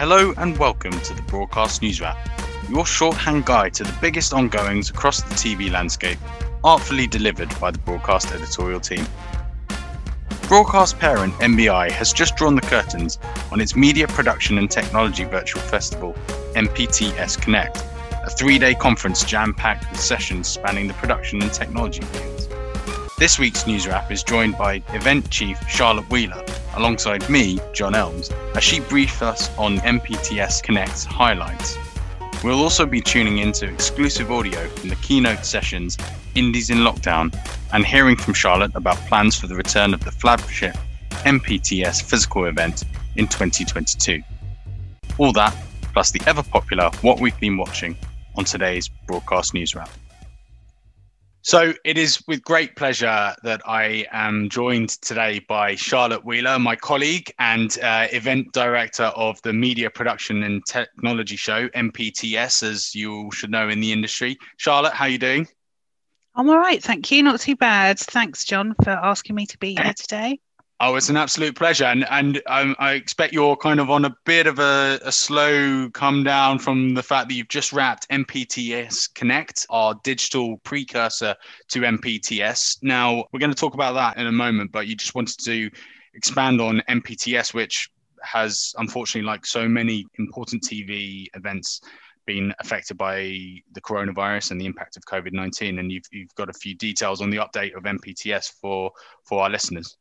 Hello and welcome to the Broadcast News Wrap, your shorthand guide to the biggest ongoings across the TV landscape, artfully delivered by the broadcast editorial team. Broadcast parent MBI has just drawn the curtains on its Media Production and Technology Virtual Festival, MPTS Connect, a three day conference jam packed with sessions spanning the production and technology fields. This week's news wrap is joined by event chief Charlotte Wheeler, alongside me, John Elmes, as she briefs us on MPTS Connect's highlights. We'll also be tuning into exclusive audio from the keynote sessions Indies in Lockdown and hearing from Charlotte about plans for the return of the flagship MPTS physical event in 2022. All that, plus the ever popular What We've Been Watching on today's broadcast news wrap. So it is with great pleasure that I am joined today by Charlotte Wheeler, my colleague and uh, event director of the Media Production and Technology Show, MPTS, as you all should know in the industry. Charlotte, how are you doing? I'm all right, thank you. Not too bad. Thanks, John, for asking me to be here today. Oh, it's an absolute pleasure, and and um, I expect you're kind of on a bit of a, a, slow come down from the fact that you've just wrapped MPTS Connect, our digital precursor to MPTS. Now we're going to talk about that in a moment, but you just wanted to expand on MPTS, which has unfortunately, like so many important TV events, been affected by the coronavirus and the impact of COVID nineteen. And you've you've got a few details on the update of MPTS for for our listeners.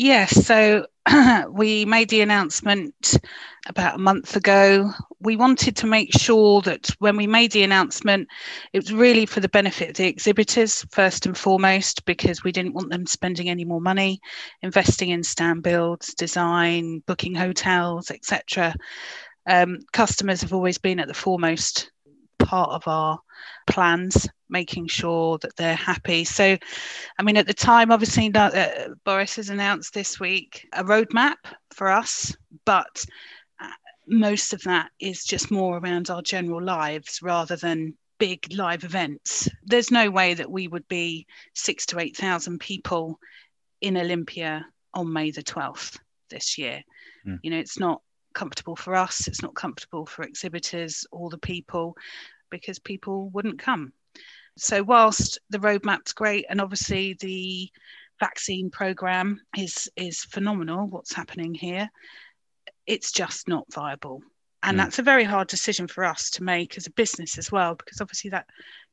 Yes, so we made the announcement about a month ago. We wanted to make sure that when we made the announcement, it was really for the benefit of the exhibitors, first and foremost, because we didn't want them spending any more money investing in stand builds, design, booking hotels, etc. Um, customers have always been at the foremost part of our plans making sure that they're happy. So, I mean, at the time, obviously, uh, Boris has announced this week a roadmap for us, but uh, most of that is just more around our general lives rather than big live events. There's no way that we would be six to 8,000 people in Olympia on May the 12th this year. Mm. You know, it's not comfortable for us, it's not comfortable for exhibitors or the people because people wouldn't come. So, whilst the roadmap's great, and obviously the vaccine program is is phenomenal, what's happening here, it's just not viable. And mm. that's a very hard decision for us to make as a business as well, because obviously that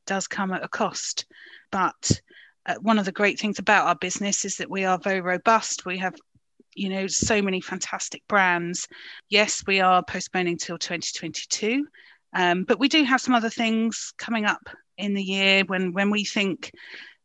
does come at a cost. But uh, one of the great things about our business is that we are very robust. We have you know so many fantastic brands yes we are postponing till 2022 um, but we do have some other things coming up in the year when when we think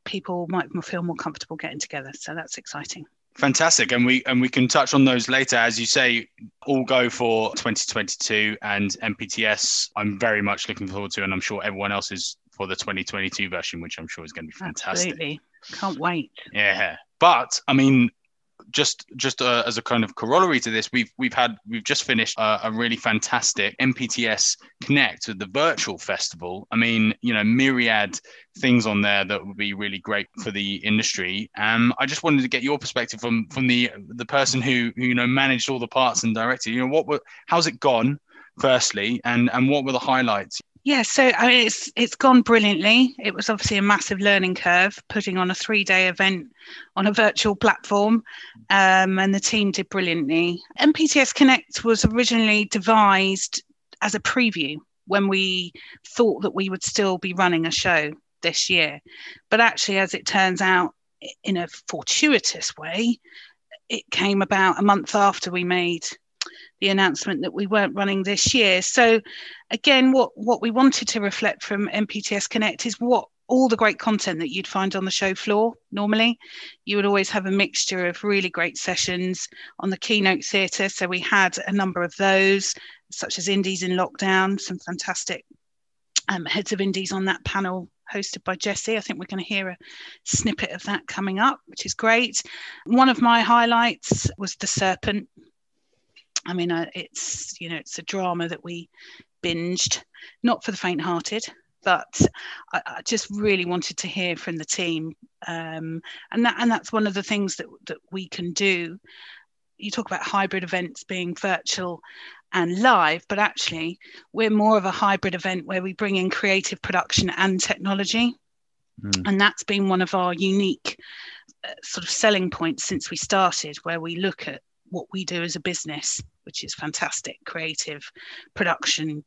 people might feel more comfortable getting together. So that's exciting. Fantastic, and we and we can touch on those later. As you say, all go for 2022 and MPTS. I'm very much looking forward to, and I'm sure everyone else is for the 2022 version, which I'm sure is going to be fantastic. Absolutely, can't wait. Yeah, but I mean, just just uh, as a kind of corollary to this, we've we've had we've just finished a, a really fantastic MPTS Connect, with the virtual festival. I mean, you know, myriad things on there that would be really great for the industry. Um, I just wanted to get your perspective from from the the person who, who you know managed all the parts and directed. You know, what were how's it gone? Firstly, and and what were the highlights? Yeah, so I mean, it's it's gone brilliantly. It was obviously a massive learning curve putting on a three day event on a virtual platform, um, and the team did brilliantly. MPTS Connect was originally devised as a preview when we thought that we would still be running a show this year, but actually, as it turns out, in a fortuitous way, it came about a month after we made the announcement that we weren't running this year. So, again, what, what we wanted to reflect from MPTS Connect is what all the great content that you'd find on the show floor normally. You would always have a mixture of really great sessions on the keynote theatre. So, we had a number of those, such as Indies in Lockdown, some fantastic um, heads of Indies on that panel hosted by Jesse. I think we're going to hear a snippet of that coming up, which is great. One of my highlights was The Serpent, I mean, uh, it's you know it's a drama that we binged, not for the faint-hearted, but I, I just really wanted to hear from the team, um, and that and that's one of the things that that we can do. You talk about hybrid events being virtual. and live, but actually, we're more of a hybrid event where we bring in creative production and technology. Mm. And that's been one of our unique uh, sort of selling points since we started, where we look at what we do as a business, which is fantastic creative production,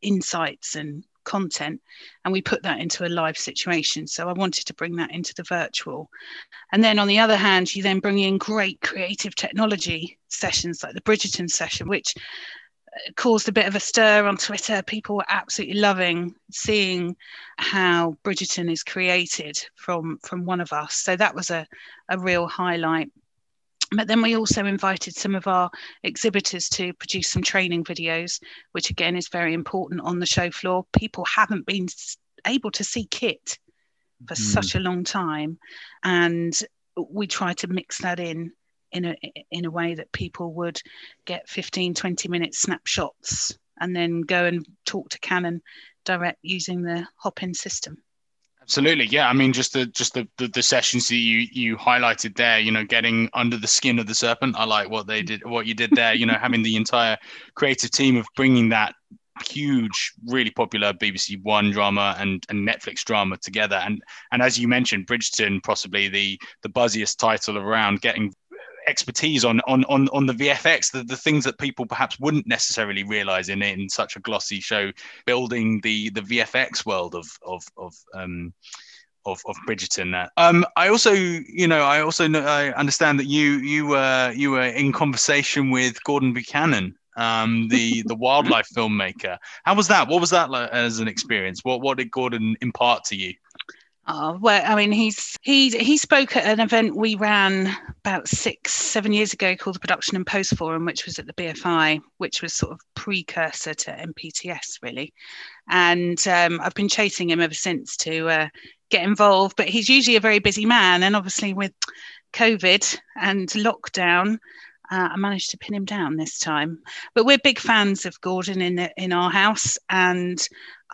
insights, and content and we put that into a live situation. So i wanted to bring that into the virtual. And then on the other hand you then bring in great creative technology sessions like the bridgerton session which uh, caused a bit of a stir on twitter people were absolutely loving seeing how bridgerton is created from from one of us. So that was a, a real highlight but then we also invited some of our exhibitors to produce some training videos, which again is very important on the show floor. People haven't been able to see kit for mm. such a long time, and we try to mix that in in a in a way that people would get 15 20 minute snapshots and then go and talk to canon direct using the Hopin system Absolutely, yeah. I mean, just the just the, the, the sessions that you you highlighted there. You know, getting under the skin of the serpent. I like what they did, what you did there. You know, having the entire creative team of bringing that huge, really popular BBC One drama and, and Netflix drama together. And and as you mentioned, Bridgerton, possibly the the buzziest title around, getting expertise on on on on the VFX, the, the things that people perhaps wouldn't necessarily realize in in such a glossy show, building the the VFX world of of of um of, of Bridgerton. Um, I also, you know, I also know, I understand that you you were you were in conversation with Gordon Buchanan, um, the the wildlife filmmaker. How was that? What was that like as an experience? What what did Gordon impart to you? Oh, well, I mean, he's he he spoke at an event we ran about six, seven years ago called the Production and Post Forum, which was at the BFI, which was sort of precursor to MPTS, really. And um, I've been chasing him ever since to uh, get involved, but he's usually a very busy man, and obviously with COVID and lockdown, uh, I managed to pin him down this time. But we're big fans of Gordon in the, in our house, and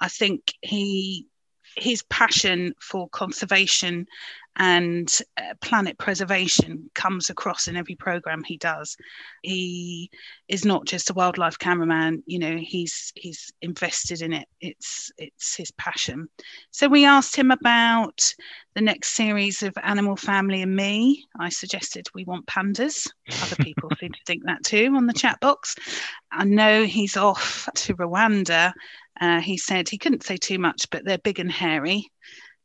I think he his passion for conservation and uh, planet preservation comes across in every program he does. He is not just a wildlife cameraman you know he's he's invested in it. It's it's his passion. So we asked him about the next series of animal family and me. I suggested we want pandas. Other people seem to think that too on the chat box. I know he's off to rwanda uh, he said he couldn't say too much but they're big and hairy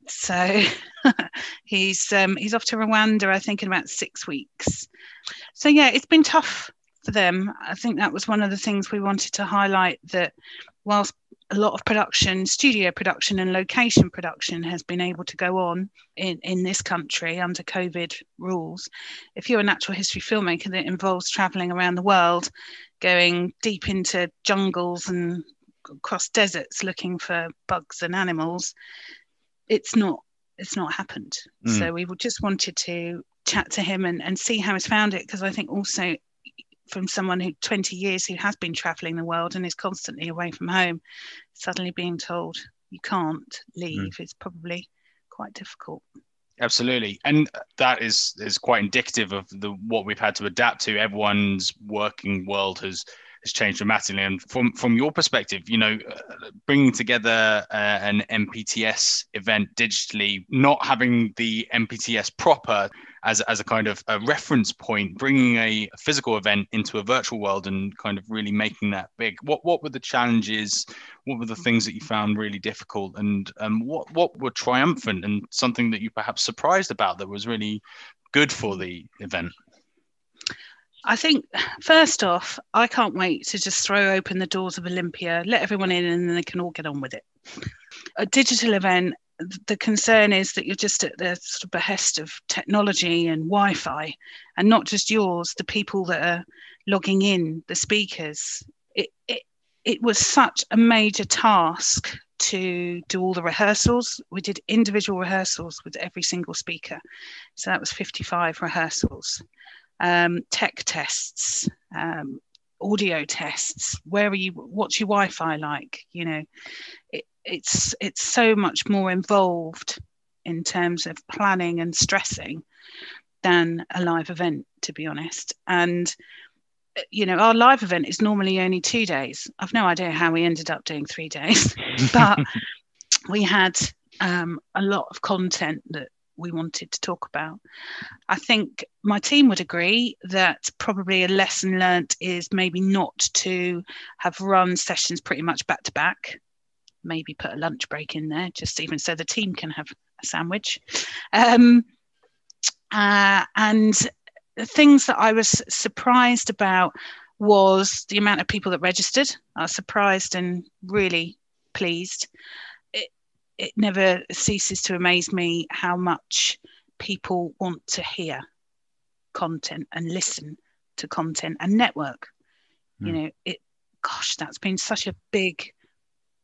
so he's um, he's off to Rwanda, I think, in about six weeks. So yeah, it's been tough for them. I think that was one of the things we wanted to highlight that whilst a lot of production, studio production and location production has been able to go on in, in this country under COVID rules. If you're a natural history filmmaker that involves traveling around the world, going deep into jungles and across deserts looking for bugs and animals, it's not it's not happened. Mm. So we just wanted to chat to him and, and see how he's found it because I think also from someone who 20 years who has been traveling the world and is constantly away from home, suddenly being told you can't leave mm. is probably quite difficult. Absolutely, and that is is quite indicative of the what we've had to adapt to. Everyone's working world has has changed dramatically. And from from your perspective, you know, bringing together uh, an MPTS event digitally, not having the MPTS proper as as a kind of a reference point, bringing a physical event into a virtual world and kind of really making that big. What what were the challenges? What were the things that you found really difficult, and um, what what were triumphant and something that you perhaps surprised about that was really good for the event? I think first off, I can't wait to just throw open the doors of Olympia, let everyone in, and then they can all get on with it. A digital event, the concern is that you're just at the sort of behest of technology and Wi-Fi, and not just yours. The people that are logging in, the speakers. It it, it was such a major task to do all the rehearsals. We did individual rehearsals with every single speaker, so that was 55 rehearsals um, tech tests, um, audio tests. Where are you? What's your Wi-Fi like? You know, it, it's it's so much more involved in terms of planning and stressing than a live event, to be honest. And you know, our live event is normally only two days. I've no idea how we ended up doing three days, but we had um, a lot of content that we wanted to talk about. I think my team would agree that probably a lesson learnt is maybe not to have run sessions pretty much back to back. Maybe put a lunch break in there, just even so the team can have a sandwich. Um, uh, and the things that I was surprised about was the amount of people that registered. I was surprised and really pleased. It, never ceases to amaze me how much people want to hear content and listen to content and network. Mm. You know, it, gosh, that's been such a big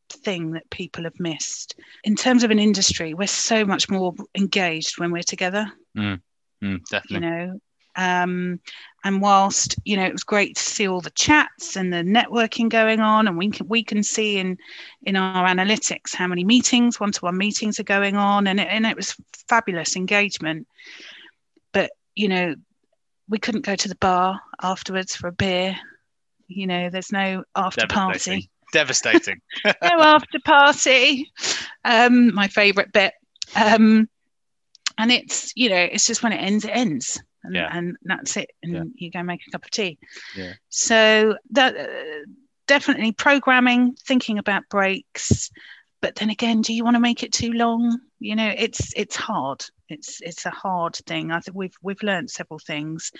thing that people have missed. In terms of an industry, we're so much more engaged when we're together. Mm. Mm, definitely. You know, um, and whilst you know it was great to see all the chats and the networking going on, and we can we can see in in our analytics how many meetings, one-to-one meetings are going on, and it, and it was fabulous engagement. But you know, we couldn't go to the bar afterwards for a beer. You know, there's no after party. Devastating. no after party. Um, my favourite bit. Um, and it's you know it's just when it ends it ends and, yeah. and that's it and yeah. you go make a cup of tea yeah. so that uh, definitely programming thinking about breaks but then again do you want to make it too long you know it's it's hard it's it's a hard thing i think we've we've learned several things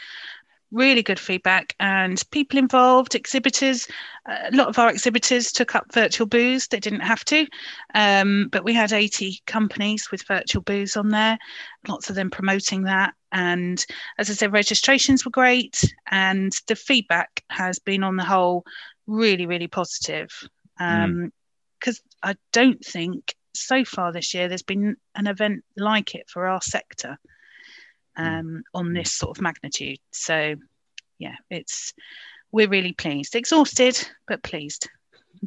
really good feedback and people involved exhibitors a lot of our exhibitors took up virtual booths they didn't have to um, but we had 80 companies with virtual booths on there lots of them promoting that and as i said registrations were great and the feedback has been on the whole really really positive because um, mm. i don't think so far this year there's been an event like it for our sector. Um, on this sort of magnitude. So, yeah, it's we're really pleased, exhausted but pleased.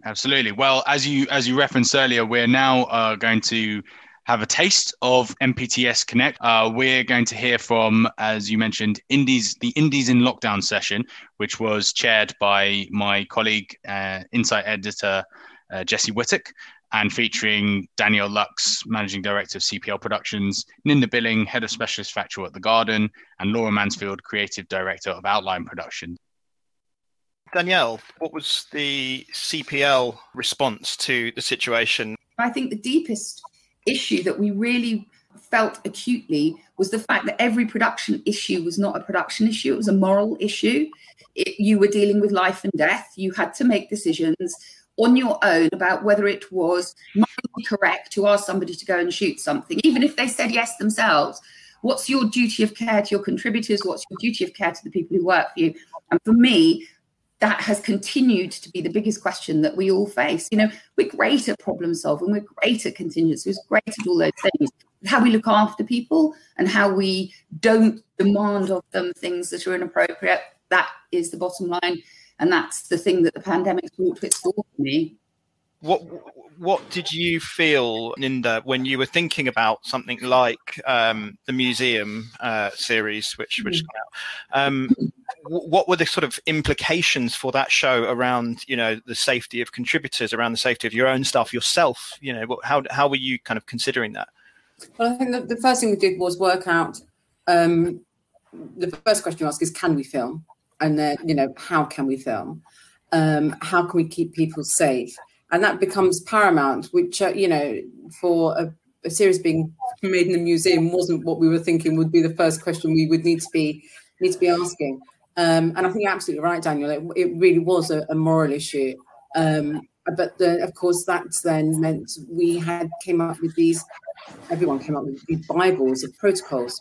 Absolutely. Well, as you as you referenced earlier, we're now uh, going to have a taste of MPTS Connect. Uh, we're going to hear from, as you mentioned, Indies, the Indies in Lockdown session, which was chaired by my colleague, uh, Insight Editor uh, Jesse Whittock and featuring Danielle Lux, Managing Director of CPL Productions, Ninder Billing, Head of Specialist Factual at The Garden, and Laura Mansfield, Creative Director of Outline Productions. Danielle, what was the CPL response to the situation? I think the deepest issue that we really felt acutely was the fact that every production issue was not a production issue, it was a moral issue. It, you were dealing with life and death, you had to make decisions on your own about whether it was correct to ask somebody to go and shoot something, even if they said yes themselves. What's your duty of care to your contributors? What's your duty of care to the people who work for you? And for me, that has continued to be the biggest question that we all face. You know, we're great at problem solving, we're great at contingency, we're great at all those things. How we look after people and how we don't demand of them things that are inappropriate, that is the bottom line and that's the thing that the pandemic's brought to its door for me. What what did you feel, Ninder, when you were thinking about something like um, the museum uh, series, which which mm. um, what were the sort of implications for that show around you know the safety of contributors, around the safety of your own staff, yourself? You know, how how were you kind of considering that? Well, I think the, the first thing we did was work out. Um, the first question you ask is, can we film? And then you know how can we film? Um, how can we keep people safe? And that becomes paramount which uh, you know for a, a, series being made in the museum wasn't what we were thinking would be the first question we would need to be need to be asking. Um, and i think you're absolutely right danielle. It, it really was a, a moral issue. Um, but the, of course that then meant we had came up with these everyone came up with these bibles of protocols.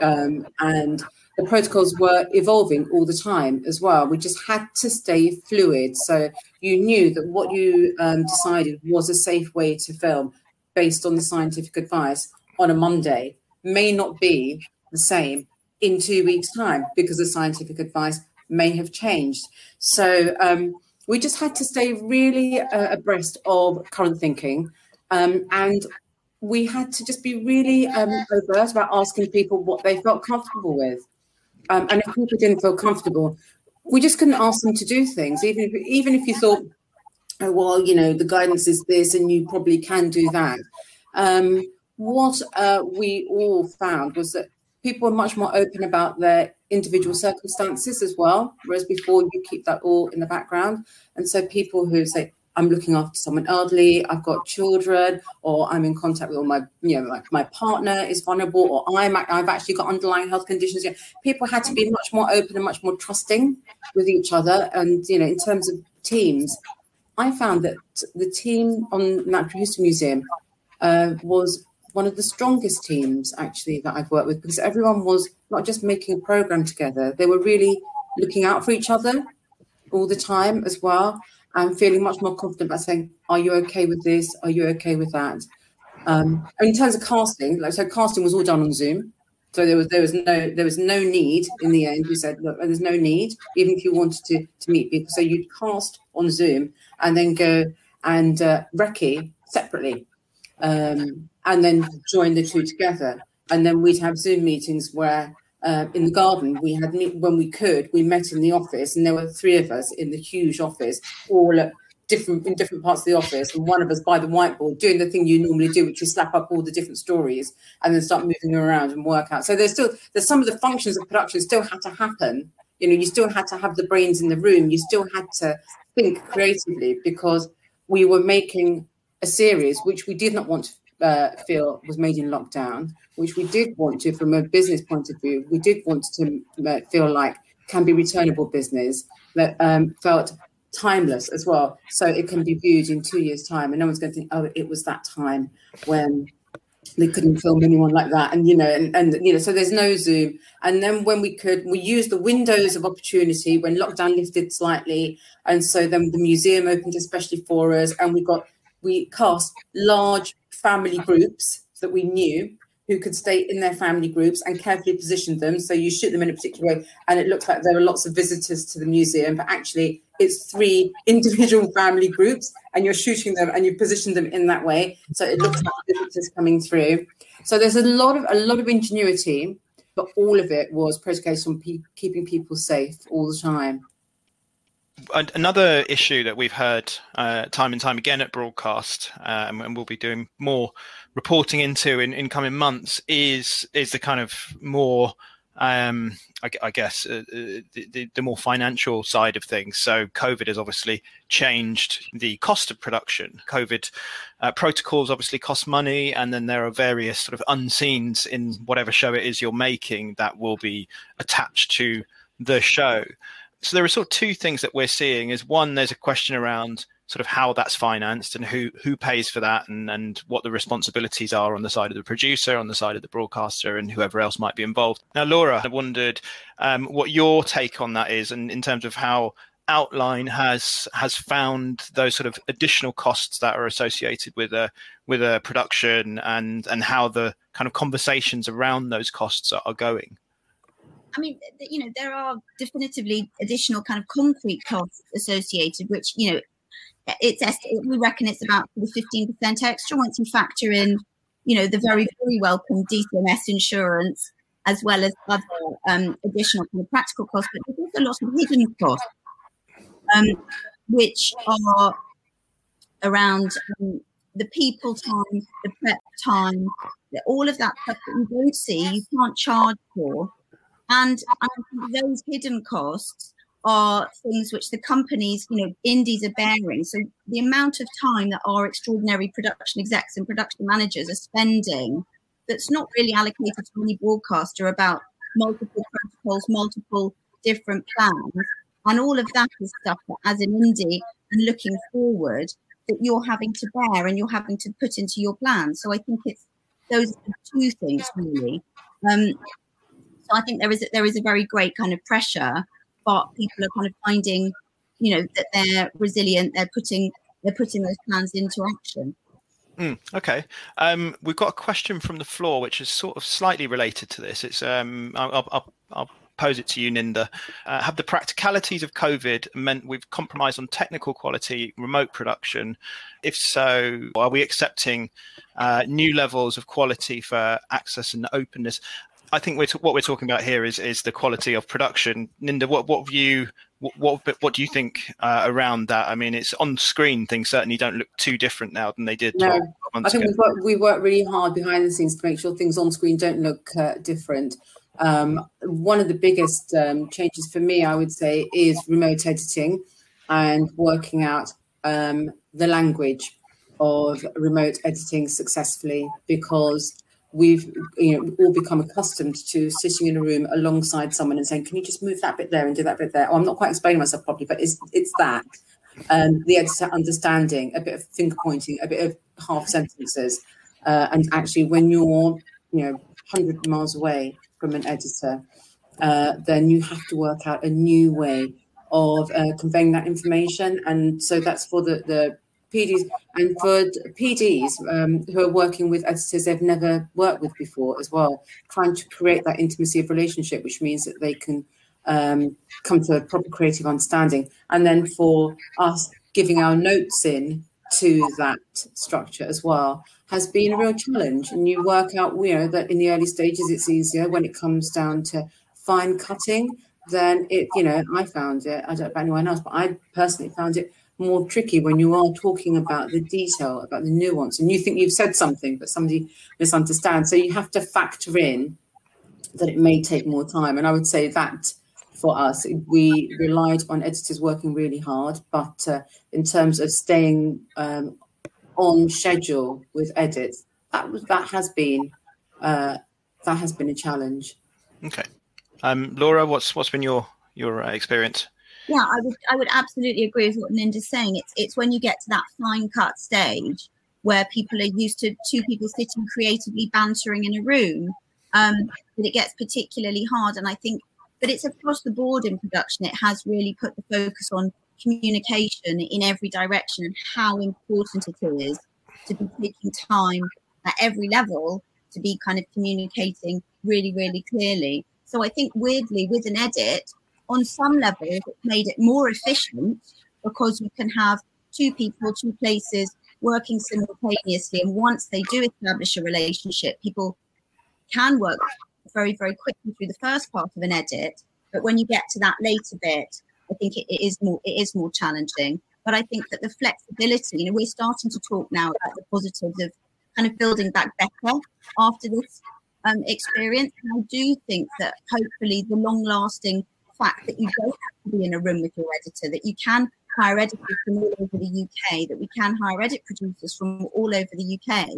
Um, and the protocols were evolving all the time as well. We just had to stay fluid. So you knew that what you um, decided was a safe way to film based on the scientific advice on a Monday may not be the same in two weeks' time because the scientific advice may have changed. So um, we just had to stay really uh, abreast of current thinking. Um, and we had to just be really um, overt about asking people what they felt comfortable with. Um, and if people didn't feel comfortable, we just couldn't ask them to do things, even if even if you thought, oh well, you know, the guidance is this, and you probably can do that. Um, what uh, we all found was that people were much more open about their individual circumstances as well, whereas before you keep that all in the background. And so people who say, I'm looking after someone elderly, I've got children, or I'm in contact with all my, you know, like my partner is vulnerable, or I'm I've actually got underlying health conditions. People had to be much more open and much more trusting with each other. And you know, in terms of teams, I found that the team on Natural History Museum uh, was one of the strongest teams actually that I've worked with because everyone was not just making a program together; they were really looking out for each other all the time as well and feeling much more confident by saying, "Are you okay with this? Are you okay with that?" Um, in terms of casting, like so, casting was all done on Zoom, so there was there was no there was no need in the end. We said, "Look, there's no need, even if you wanted to to meet people." So you'd cast on Zoom and then go and uh, recce separately, um, and then join the two together, and then we'd have Zoom meetings where uh, in the garden. We had when we could, we met in the office, and there were three of us in the huge office, all at different in different parts of the office, and one of us by the whiteboard doing the thing you normally do, which is slap up all the different stories and then start moving around and work out. So there's still there's some of the functions of production still had to happen. You know, you still had to have the brains in the room. You still had to think creatively because we were making a series which we did not want to uh, feel was made in lockdown, which we did want to, from a business point of view, we did want to uh, feel like can be returnable business that um, felt timeless as well. So it can be viewed in two years' time, and no one's going to think, oh, it was that time when they couldn't film anyone like that and you know and, and you know so there's no zoom and then when we could we used the windows of opportunity when lockdown lifted slightly and so then the museum opened especially for us and we got we cast large family groups that we knew who could stay in their family groups and carefully position them. So you shoot them in a particular way, and it looks like there are lots of visitors to the museum, but actually it's three individual family groups, and you're shooting them and you position them in that way. So it looks like visitors coming through. So there's a lot of a lot of ingenuity, but all of it was predicated on pe- keeping people safe all the time another issue that we've heard uh, time and time again at broadcast, um, and we'll be doing more reporting into in, in coming months, is is the kind of more, um, I, I, guess, uh, uh, the, the, more financial side of things. So COVID has obviously changed the cost of production. COVID uh, protocols obviously cost money, and then there are various sort of unseens in whatever show it is you're making that will be attached to the show so there are sort of two things that we're seeing is one there's a question around sort of how that's financed and who who pays for that and and what the responsibilities are on the side of the producer on the side of the broadcaster and whoever else might be involved. Now laura i wondered um, what your take on that is and in terms of how outline has has found those sort of additional costs that are associated with a with a production and and how the kind of conversations around those costs are, are going I mean, you know, there are definitively additional kind of concrete costs associated, which, you know, it's we reckon it's about the 15% extra once you factor in, you know, the very, very welcome DCMS insurance as well as other um, additional kind of practical costs. But there's also lots of hidden costs, um, which are around um, the people time, the prep time, all of that stuff that you don't see, you can't charge for and, and those hidden costs are things which the companies, you know, indies are bearing. So the amount of time that our extraordinary production execs and production managers are spending that's not really allocated to any broadcaster about multiple protocols, multiple different plans. And all of that is stuff that as an indie and looking forward that you're having to bear and you're having to put into your plan. So I think it's those two things really. Um, I think there is a, there is a very great kind of pressure, but people are kind of finding, you know, that they're resilient. They're putting they're putting those plans into action. Mm, okay, um, we've got a question from the floor, which is sort of slightly related to this. It's um, I'll, I'll, I'll pose it to you, Ninder. Uh, have the practicalities of COVID meant we've compromised on technical quality, remote production? If so, are we accepting uh, new levels of quality for access and openness? I think we're t- what we're talking about here is is the quality of production. Ninder, what what view what what, what do you think uh, around that? I mean, it's on screen. Things certainly don't look too different now than they did. No, I think we've worked, we really hard behind the scenes to make sure things on screen don't look uh, different. Um, one of the biggest um, changes for me, I would say, is remote editing and working out um, the language of remote editing successfully because we've you know all become accustomed to sitting in a room alongside someone and saying, "Can you just move that bit there and do that bit there?" Oh, I'm not quite explaining myself properly, but it's it's that um, the editor understanding, a bit of finger pointing, a bit of half sentences, uh, and actually when you're you know 100 miles away from an editor, uh, then you have to work out a new way of uh, conveying that information, and so that's for the the PDs and for PDs um, who are working with editors they've never worked with before as well, trying to create that intimacy of relationship, which means that they can um, come to a proper creative understanding. And then for us giving our notes in to that structure as well has been a real challenge. And you work out, you know, that in the early stages it's easier when it comes down to fine cutting. Then it, you know, I found it. I don't know about anyone else, but I personally found it more tricky when you are talking about the detail, about the nuance, and you think you've said something, but somebody misunderstands. So you have to factor in that it may take more time. And I would say that for us, we relied on editors working really hard, but uh, in terms of staying um, on schedule with edits, that was that has been uh, that has been a challenge. Okay, um, Laura, what's what's been your your uh, experience? Yeah, I would I would absolutely agree with what Ninder's saying. It's it's when you get to that fine cut stage where people are used to two people sitting creatively bantering in a room um, that it gets particularly hard. And I think, but it's across the board in production. It has really put the focus on communication in every direction and how important it is to be taking time at every level to be kind of communicating really, really clearly. So I think weirdly with an edit, on some level, it made it more efficient because you can have two people, two places working simultaneously. And once they do establish a relationship, people can work very, very quickly through the first part of an edit. But when you get to that later bit, I think it, it is more it is more challenging. But I think that the flexibility, you know, we're starting to talk now about the positives of kind of building back better after this um, experience. And I do think that hopefully the long lasting fact that you don't have to be in a room with your editor, that you can hire editors from all over the UK, that we can hire edit producers from all over the UK,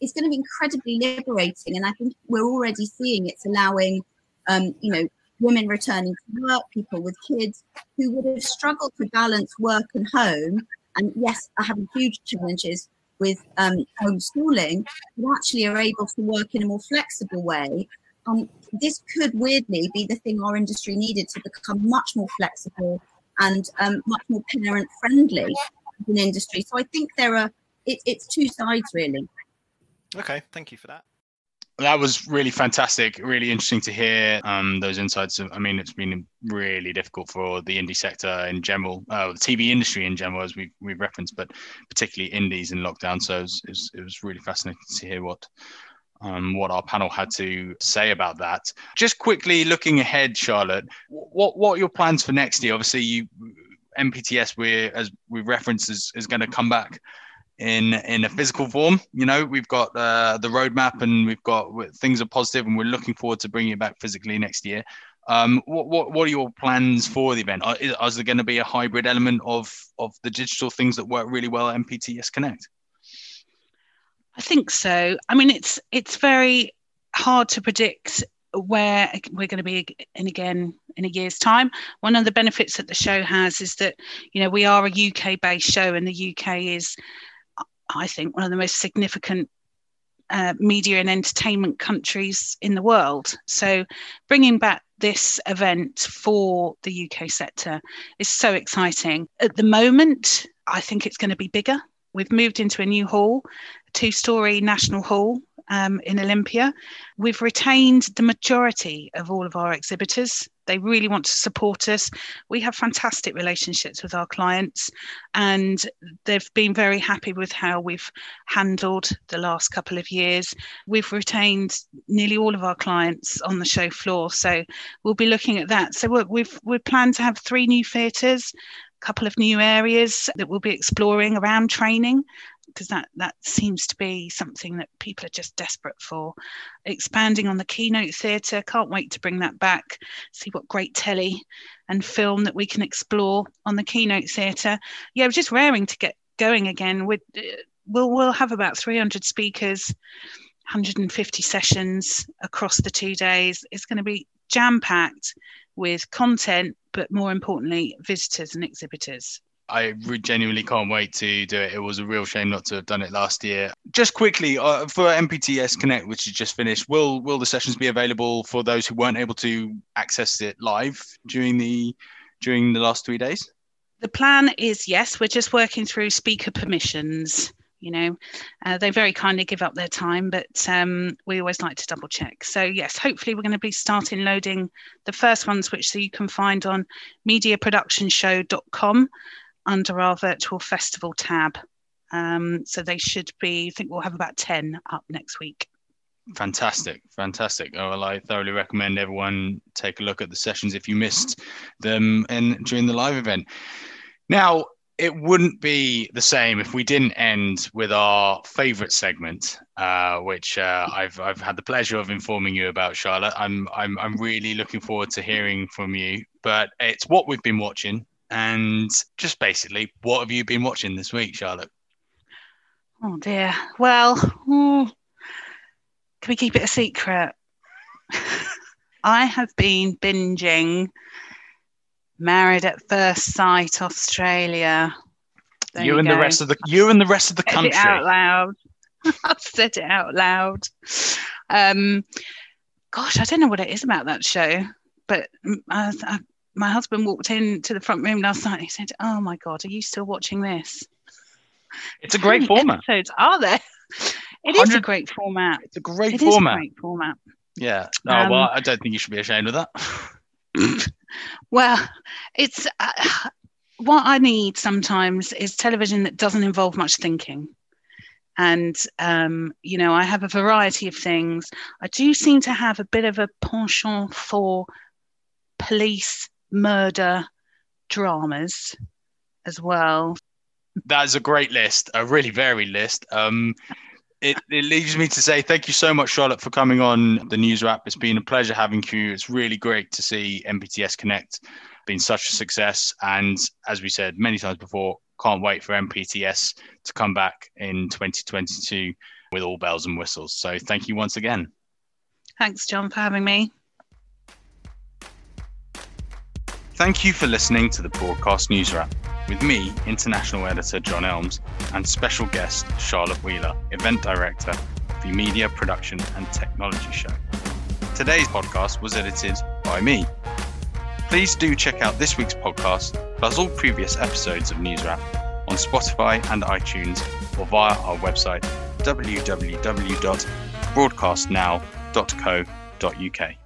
is going to be incredibly liberating. And I think we're already seeing it's allowing, um, you know, women returning to work, people with kids who would have struggled to balance work and home. And yes, are having huge challenges with um, homeschooling, but actually are able to work in a more flexible way um, this could weirdly be the thing our industry needed to become much more flexible and um, much more parent friendly as an industry. So I think there are it, it's two sides really. Okay, thank you for that. That was really fantastic. Really interesting to hear um, those insights. I mean, it's been really difficult for the indie sector in general, uh, the TV industry in general, as we've, we've referenced, but particularly indies in lockdown. So it was, it was, it was really fascinating to hear what um, what our panel had to say about that. Just quickly looking ahead, Charlotte, what what are your plans for next year? Obviously, you MPTS, we as we referenced, is, is going to come back in in a physical form. You know, we've got uh, the roadmap and we've got things are positive, and we're looking forward to bringing it back physically next year. Um, what, what what are your plans for the event? Are, is there going to be a hybrid element of of the digital things that work really well at MPTS Connect? I think so. I mean, it's it's very hard to predict where we're going to be in again in a year's time. One of the benefits that the show has is that you know we are a UK based show, and the UK is, I think, one of the most significant uh, media and entertainment countries in the world. So, bringing back this event for the UK sector is so exciting. At the moment, I think it's going to be bigger. We've moved into a new hall, two story National Hall. um, in Olympia. We've retained the majority of all of our exhibitors. They really want to support us. We have fantastic relationships with our clients, and they've been very happy with how we've handled the last couple of years. We've retained nearly all of our clients on the show floor, so we'll be looking at that. So we've we plan to have three new theatres a couple of new areas that we'll be exploring around training because that that seems to be something that people are just desperate for. Expanding on the keynote theatre can't wait to bring that back see what great telly and film that we can explore on the keynote theatre. Yeah we're just raring to get going again. We uh, we'll, we'll have about 300 speakers 150 sessions across the two days. It's going to be jam packed with content but more importantly visitors and exhibitors I genuinely can't wait to do it. It was a real shame not to have done it last year. Just quickly uh, for MPTS Connect, which is just finished, will will the sessions be available for those who weren't able to access it live during the during the last three days? The plan is yes. We're just working through speaker permissions. You know, uh, they very kindly give up their time, but um, we always like to double check. So yes, hopefully we're going to be starting loading the first ones, which you can find on mediaproductionshow.com under our virtual festival tab. Um, so they should be, I think we'll have about 10 up next week. Fantastic, fantastic. Oh, well, I thoroughly recommend everyone take a look at the sessions if you missed them in, during the live event. Now, it wouldn't be the same if we didn't end with our favorite segment, uh, which uh, I've I've had the pleasure of informing you about, Charlotte. I'm I'm I'm really looking forward to hearing from you. But it's what we've been watching and just basically, what have you been watching this week, Charlotte? Oh dear. Well, hmm, can we keep it a secret? I have been binging Married at First Sight Australia. There you, you and go. the rest of the you and the rest of the country. It out loud. I've said it out loud. Um, gosh, I don't know what it is about that show, but I, I my husband walked into the front room last night and he said, Oh my God, are you still watching this? It's a great format. Episodes are there? It is a great format. It's a great it format. a great format. Yeah. No, um, well, I don't think you should be ashamed of that. well, it's uh, what I need sometimes is television that doesn't involve much thinking. And, um, you know, I have a variety of things. I do seem to have a bit of a penchant for police murder dramas as well. That is a great list, a really varied list. Um, it, it leaves me to say thank you so much, Charlotte, for coming on the News Wrap. It's been a pleasure having you. It's really great to see MPTS Connect being such a success. And as we said many times before, can't wait for MPTS to come back in 2022 with all bells and whistles. So thank you once again. Thanks, John, for having me. Thank you for listening to the Broadcast News Wrap with me, International Editor John Elmes, and special guest Charlotte Wheeler, Event Director for the Media Production and Technology Show. Today's podcast was edited by me. Please do check out this week's podcast, plus all previous episodes of News Wrap on Spotify and iTunes or via our website www.broadcastnow.co.uk.